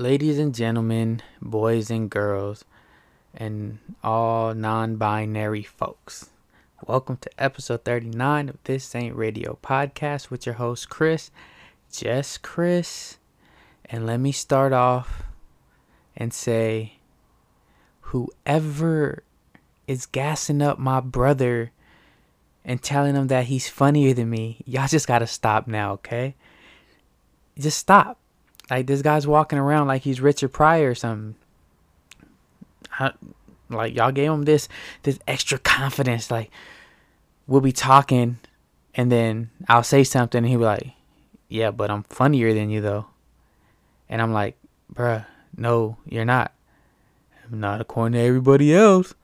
ladies and gentlemen, boys and girls, and all non binary folks. Welcome to episode 39 of This Ain't Radio podcast with your host, Chris. Just Chris. And let me start off and say whoever is gassing up my brother and telling him that he's funnier than me, y'all just gotta stop now, okay? Just stop. Like this guy's walking around like he's Richard Pryor or something. I, like y'all gave him this this extra confidence. Like we'll be talking, and then I'll say something, and he'll be like, "Yeah, but I'm funnier than you though." And I'm like, "Bruh, no, you're not. I'm not according to everybody else."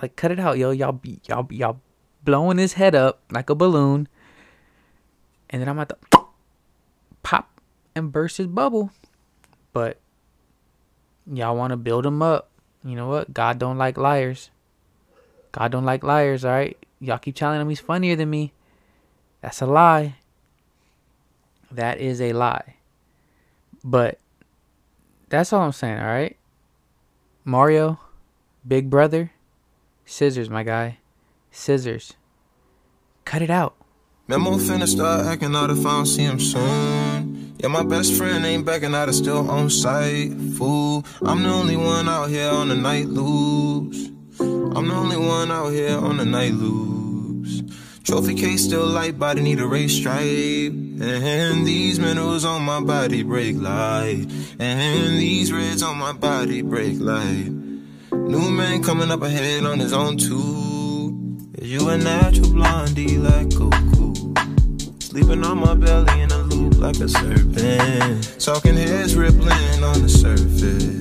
Like, cut it out, yo. Y'all y'all y'all blowing his head up like a balloon, and then I'm at the pop and burst his bubble. But y'all want to build him up. You know what? God don't like liars. God don't like liars, all right? Y'all keep telling him he's funnier than me. That's a lie. That is a lie. But that's all I'm saying, all right? Mario, Big Brother, scissors, my guy. Scissors. Cut it out. Memo finna start acting out if I don't see him soon. Yeah, my best friend ain't backing out, it's still on site. Fool, I'm the only one out here on the night loose. I'm the only one out here on the night loose. Trophy case still light, body need a race stripe. And these minerals on my body break light. And these reds on my body break light. New man coming up ahead on his own too. You a natural blondie like Goku. Sleeping on my belly in a loop like a serpent. Talking heads rippling on the surface.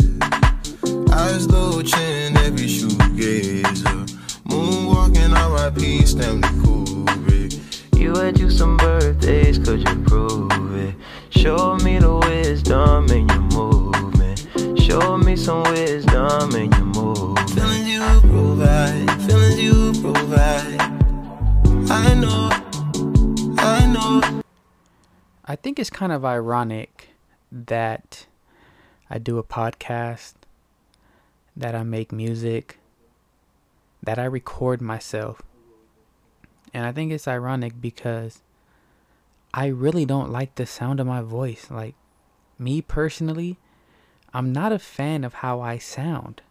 Eyes low chin, every shoegazer. Moonwalking R.I.P. Stanley Kubrick. You had you some birthdays, could you prove it? Show me I think it's kind of ironic that I do a podcast, that I make music, that I record myself. And I think it's ironic because I really don't like the sound of my voice. Like, me personally, I'm not a fan of how I sound.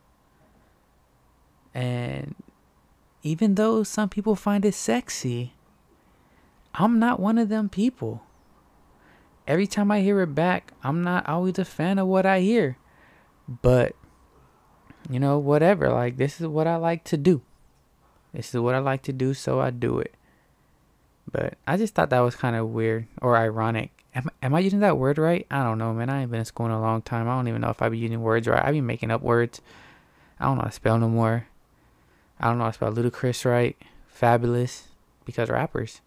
And even though some people find it sexy, I'm not one of them people. Every time I hear it back, I'm not always a fan of what I hear. But, you know, whatever. Like, this is what I like to do. This is what I like to do, so I do it. But I just thought that was kind of weird or ironic. Am, am I using that word right? I don't know, man. I ain't been in school in a long time. I don't even know if I be using words right. I be making up words. I don't know how to spell no more. I don't know how to spell ludicrous right. Fabulous. Because rappers.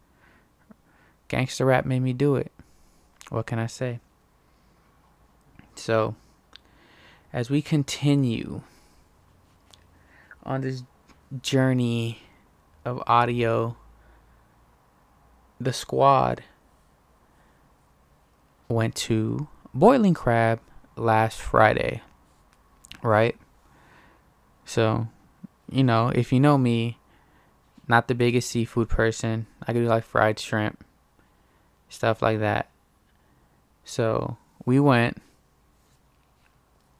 Gangster rap made me do it. What can I say? So, as we continue on this journey of audio, the squad went to Boiling Crab last Friday, right? So, you know, if you know me, not the biggest seafood person. I could do like fried shrimp, stuff like that. So we went,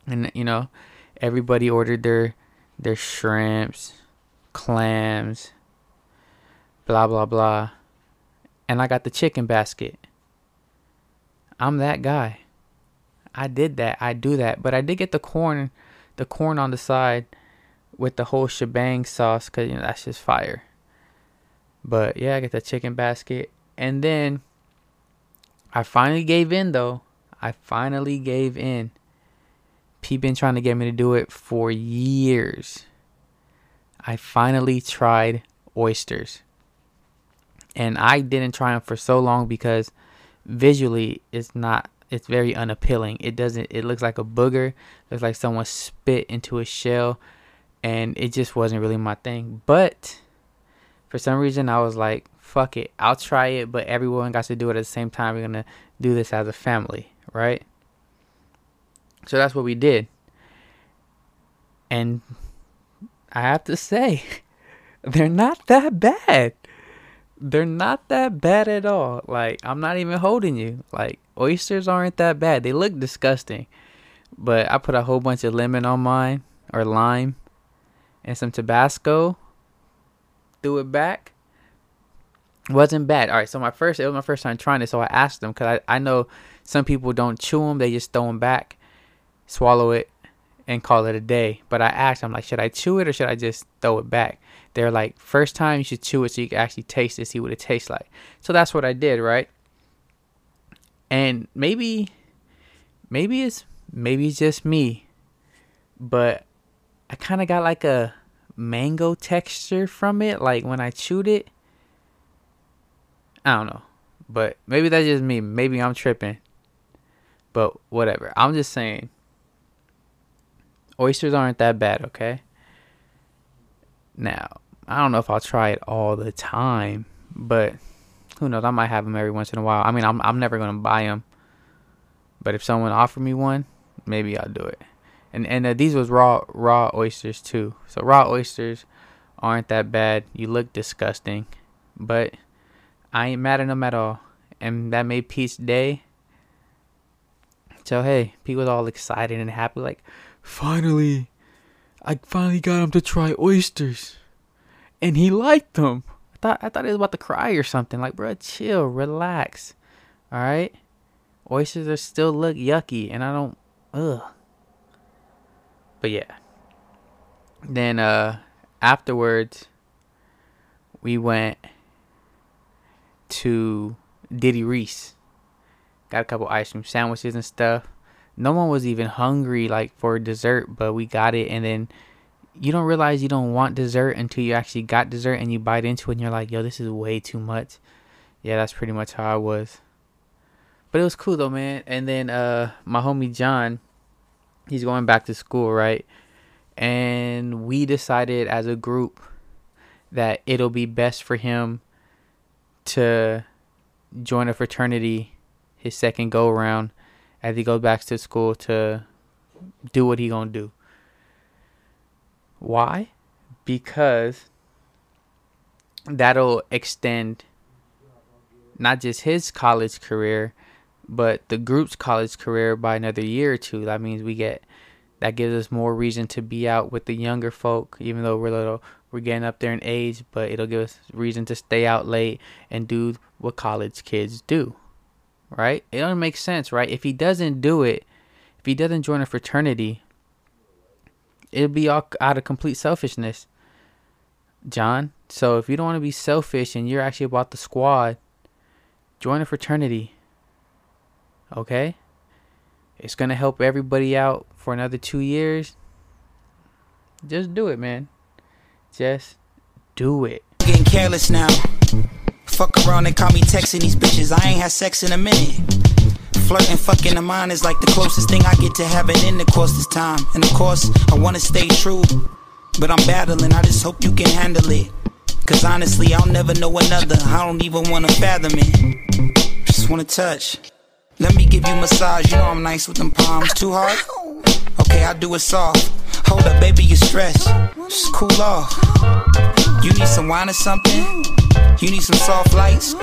and you know, everybody ordered their their shrimps, clams, blah blah blah, and I got the chicken basket. I'm that guy. I did that. I do that, but I did get the corn, the corn on the side, with the whole shebang sauce, cause you know that's just fire. But yeah, I get the chicken basket, and then I finally gave in though. I finally gave in. Pete been trying to get me to do it for years. I finally tried oysters. And I didn't try them for so long because visually it's not it's very unappealing. It doesn't it looks like a booger, looks like someone spit into a shell and it just wasn't really my thing. But for some reason I was like fuck it, I'll try it, but everyone got to do it at the same time. We're gonna do this as a family, right? So that's what we did. And I have to say, they're not that bad. They're not that bad at all. Like, I'm not even holding you. Like, oysters aren't that bad. They look disgusting. But I put a whole bunch of lemon on mine or lime and some Tabasco. Threw it back. Wasn't bad. All right, so my first it was my first time trying it, so I asked them because I, I know some people don't chew them; they just throw them back, swallow it, and call it a day. But I asked them like, should I chew it or should I just throw it back? They're like, first time you should chew it so you can actually taste it, see what it tastes like. So that's what I did, right? And maybe, maybe it's maybe it's just me, but I kind of got like a mango texture from it, like when I chewed it. I don't know, but maybe that's just me. Maybe I'm tripping. But whatever. I'm just saying. Oysters aren't that bad, okay? Now, I don't know if I'll try it all the time, but who knows? I might have them every once in a while. I mean, I'm I'm never gonna buy them, but if someone offered me one, maybe I'll do it. And and uh, these was raw raw oysters too. So raw oysters aren't that bad. You look disgusting, but I ain't mad at them at all. And that made Pete's day. So hey, Pete was all excited and happy, like, finally, I finally got him to try oysters, and he liked them. I thought I thought he was about to cry or something. Like, bro, chill, relax. All right, oysters are still look yucky, and I don't. Ugh. But yeah. Then uh afterwards we went to Diddy Riese. Got a couple ice cream sandwiches and stuff. No one was even hungry like for dessert, but we got it and then you don't realize you don't want dessert until you actually got dessert and you bite into it and you're like, yo, this is way too much. Yeah, that's pretty much how I was. But it was cool though, man. And then uh my homie John, he's going back to school, right? And we decided as a group that it'll be best for him to join a fraternity his second go around as he goes back to school to do what he gonna do. Why? Because that'll extend not just his college career, but the group's college career by another year or two. That means we get that gives us more reason to be out with the younger folk, even though we're little we're getting up there in age, but it'll give us reason to stay out late and do what college kids do. Right? It don't make sense, right? If he doesn't do it, if he doesn't join a fraternity, it'll be all out of complete selfishness. John, so if you don't want to be selfish and you're actually about the squad, join a fraternity. Okay? It's going to help everybody out for another 2 years. Just do it, man. Just do it. Getting careless now. Fuck around and call me texting these bitches. I ain't had sex in a minute. Flirting, fucking the mind is like the closest thing I get to having in the course this time. And of course, I wanna stay true. But I'm battling, I just hope you can handle it. Cause honestly, I'll never know another. I don't even wanna fathom it. Just wanna touch. Let me give you massage. You know I'm nice with them palms. Too hard? Okay, I'll do it soft. Hold up, baby, you're stressed. Just cool off. You need some wine or something? You need some soft lights?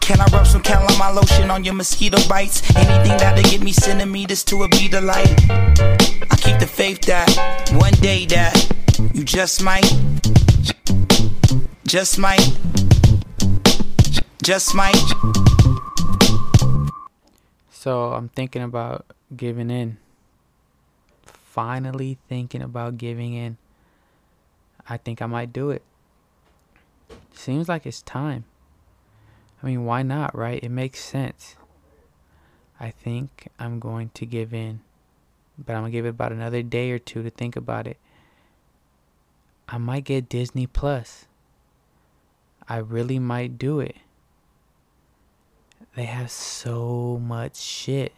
Can I rub some calamine lotion on your mosquito bites? Anything that'll get me centimeters to a beat of light. I keep the faith that one day that you just might, just might, just might. So I'm thinking about giving in. Finally thinking about giving in. I think I might do it. Seems like it's time. I mean, why not, right? It makes sense. I think I'm going to give in. But I'm going to give it about another day or two to think about it. I might get Disney Plus. I really might do it. They have so much shit.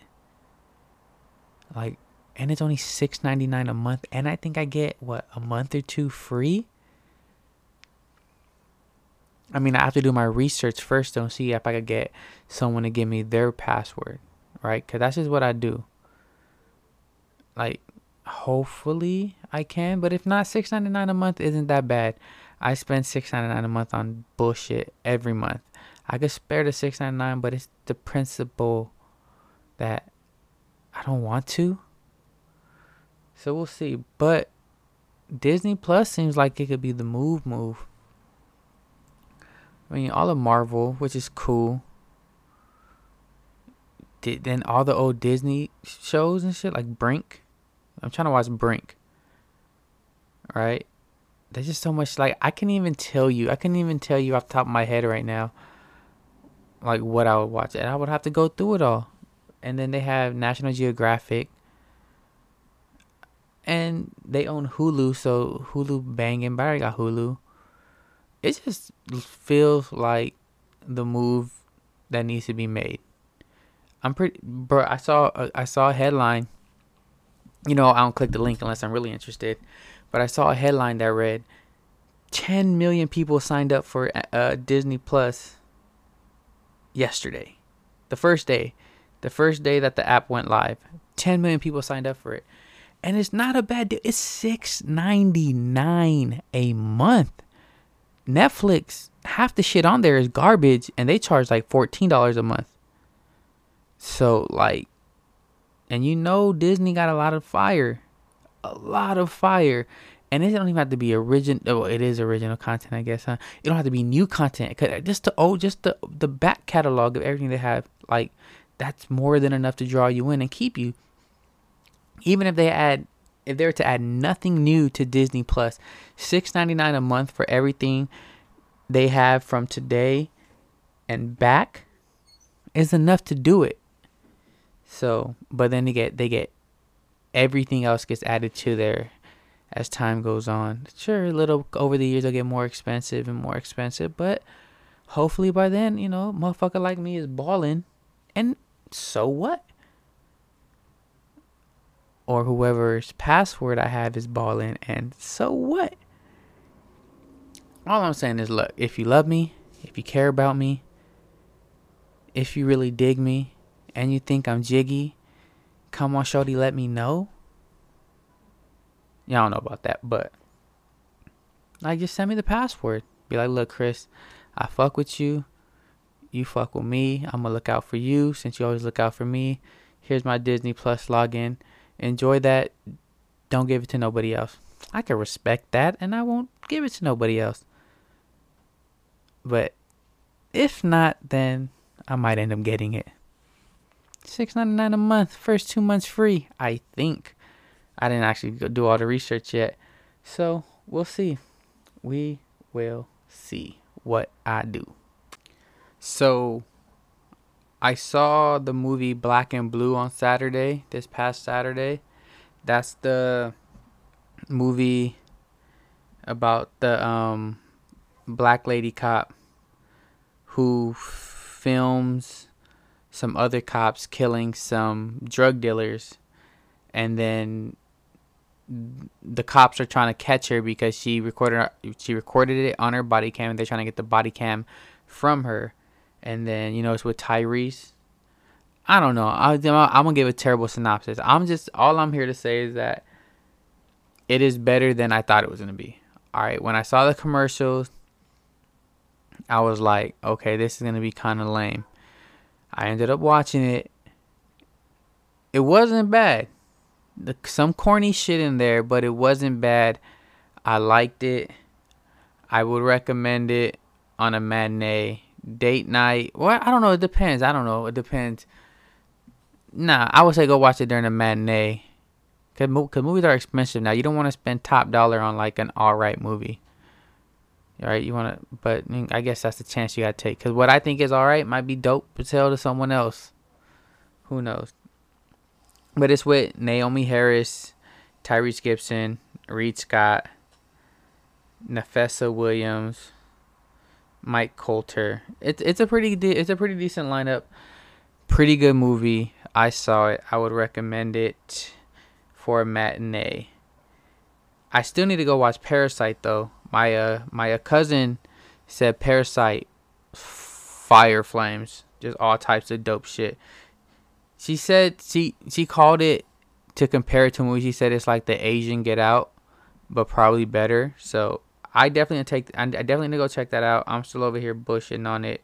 Like and it's only six ninety nine a month and I think I get what a month or two free. I mean, I have to do my research first though, and see if I could get someone to give me their password, right? Because that's just what I do. Like, hopefully I can. But if not, six ninety nine a month isn't that bad. I spend six ninety nine a month on bullshit every month. I could spare the six ninety nine, but it's the principle that I don't want to. So we'll see. But Disney Plus seems like it could be the move move. I mean, all of Marvel, which is cool. Did then all the old Disney shows and shit like Brink. I'm trying to watch Brink. Right? There's just so much like I can't even tell you. I can't even tell you off top of my head right now like what I would watch. And I would have to go through it all. And then they have National Geographic. And they own Hulu, so Hulu banging. But I got Hulu. It just feels like the move that needs to be made. I'm pretty, bro. I saw I saw a headline. You know, I don't click the link unless I'm really interested. But I saw a headline that read, "10 million people signed up for uh, Disney Plus yesterday, the first day, the first day that the app went live. 10 million people signed up for it. And it's not a bad deal. It's six ninety nine a month. Netflix, half the shit on there is garbage and they charge like $14 a month. So like and you know Disney got a lot of fire. A lot of fire and it don't even have to be original. Oh, it is original content, I guess. Huh? It don't have to be new content. Cause uh, just the oh, just the the back catalog of everything they have, like that's more than enough to draw you in and keep you. Even if they add, if they were to add nothing new to Disney Plus, six ninety nine a month for everything they have from today and back is enough to do it. So, but then they get they get everything else gets added to there as time goes on. Sure, a little over the years, they'll get more expensive and more expensive, but hopefully by then, you know, motherfucker like me is balling, and so what? Or whoever's password I have is balling, and so what? All I'm saying is, look, if you love me, if you care about me, if you really dig me, and you think I'm jiggy, come on, shorty, let me know. Y'all don't know about that, but like just send me the password. Be like, look, Chris, I fuck with you. You fuck with me. I'm gonna look out for you since you always look out for me. Here's my Disney Plus login. Enjoy that. Don't give it to nobody else. I can respect that and I won't give it to nobody else. But if not, then I might end up getting it. Six ninety nine a month, first two months free, I think. I didn't actually do all the research yet. So we'll see. We will see what I do. So I saw the movie Black and Blue on Saturday, this past Saturday. That's the movie about the um black lady cop who films some other cops killing some drug dealers and then the cops are trying to catch her because she recorded she recorded it on her body cam and they're trying to get the body cam from her and then you know it's with Tyrese. I don't know. I, I'm gonna give a terrible synopsis. I'm just all I'm here to say is that it is better than I thought it was gonna be. All right when I saw the commercials I was like okay this is gonna be kind of lame. I ended up watching it. It wasn't bad. The, some corny shit in there, but it wasn't bad. I liked it. I would recommend it on a matinee date night. Well, I don't know. It depends. I don't know. It depends. Nah, I would say go watch it during a matinee. Cause, cause movies are expensive now. You don't want to spend top dollar on like an all right movie. All right, you want to, but I guess that's the chance you gotta take. Cause what I think is all right might be dope to tell to someone else. Who knows? But it's with Naomie Harris, Tyrese Gibson, Reid Scott, Nafessa Williams, Mike Colter. It's it's a pretty de- it's a pretty decent lineup. Pretty good movie. I saw it. I would recommend it for a matinee. I still need to go watch Parasite though. My uh my uh, cousin said Parasite fire flames, just all types of dope shit. She said she she called it to compare it to movies, She said it's like the Asian Get Out, but probably better. So I definitely take. I definitely need to go check that out. I'm still over here bushing on it.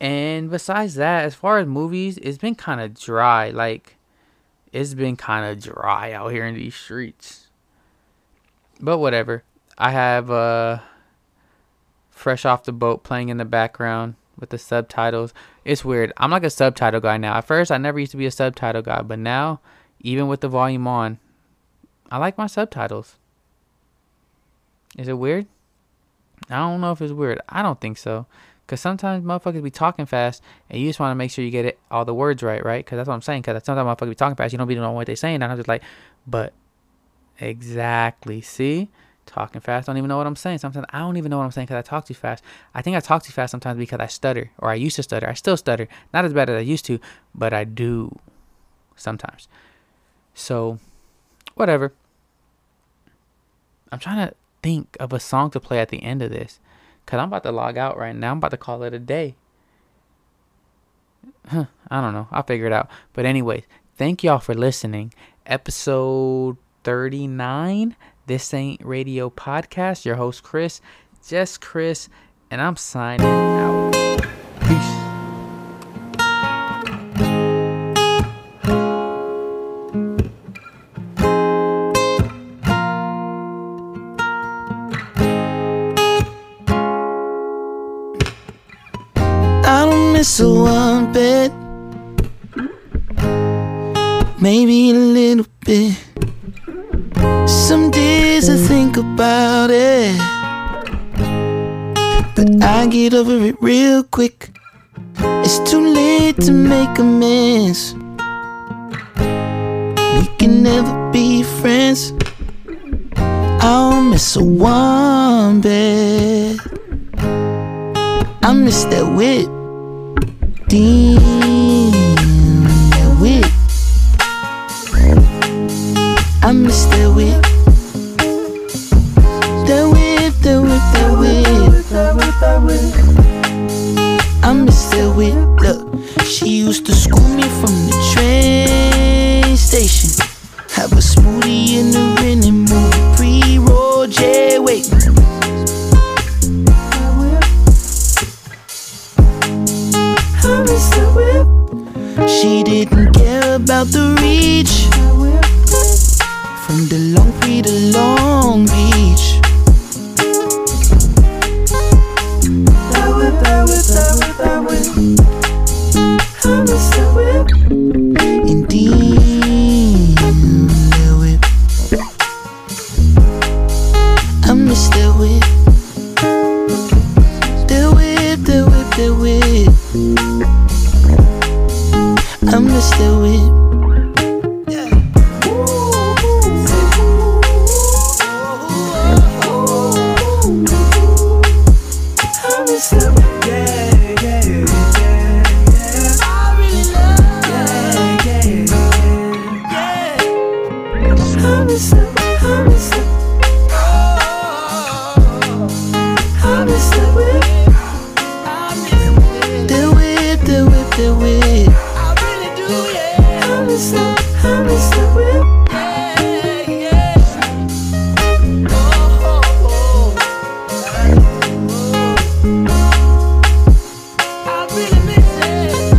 And besides that, as far as movies, it's been kind of dry. Like, it's been kind of dry out here in these streets. But whatever. I have uh fresh off the boat playing in the background with the subtitles. It's weird. I'm like a subtitle guy now. At first, I never used to be a subtitle guy, but now, even with the volume on, I like my subtitles. Is it weird? I don't know if it's weird. I don't think so. Because sometimes motherfuckers be talking fast and you just want to make sure you get it, all the words right, right? Because that's what I'm saying. Because sometimes motherfuckers be talking fast, you don't be knowing what they're saying. And I'm just like, but exactly. See? talking fast. Don't even know what I'm saying. Sometimes I don't even know what I'm saying because I talk too fast. I think I talk too fast sometimes because I stutter or I used to stutter. I still stutter. Not as bad as I used to, but I do sometimes. So, whatever. I'm trying to think of a song to play at the end of this because I'm about to log out right now. I'm about to call it a day. Huh, I don't know. I'll figure it out. But, anyways, thank y'all for listening. Episode 39 this Ain't Radio podcast. Your host, Chris, just Chris, and I'm signing out. Peace. A one bit, maybe a little bit. Some days I think about it, but I get over it real quick. It's too late to make amends. We can never be friends. I'll miss a one bed. I miss that whip. I miss that whip, that whip. That whip, that whip. I miss that whip. Look, she used to school me from about the reach. From the Long Beach to Long oh.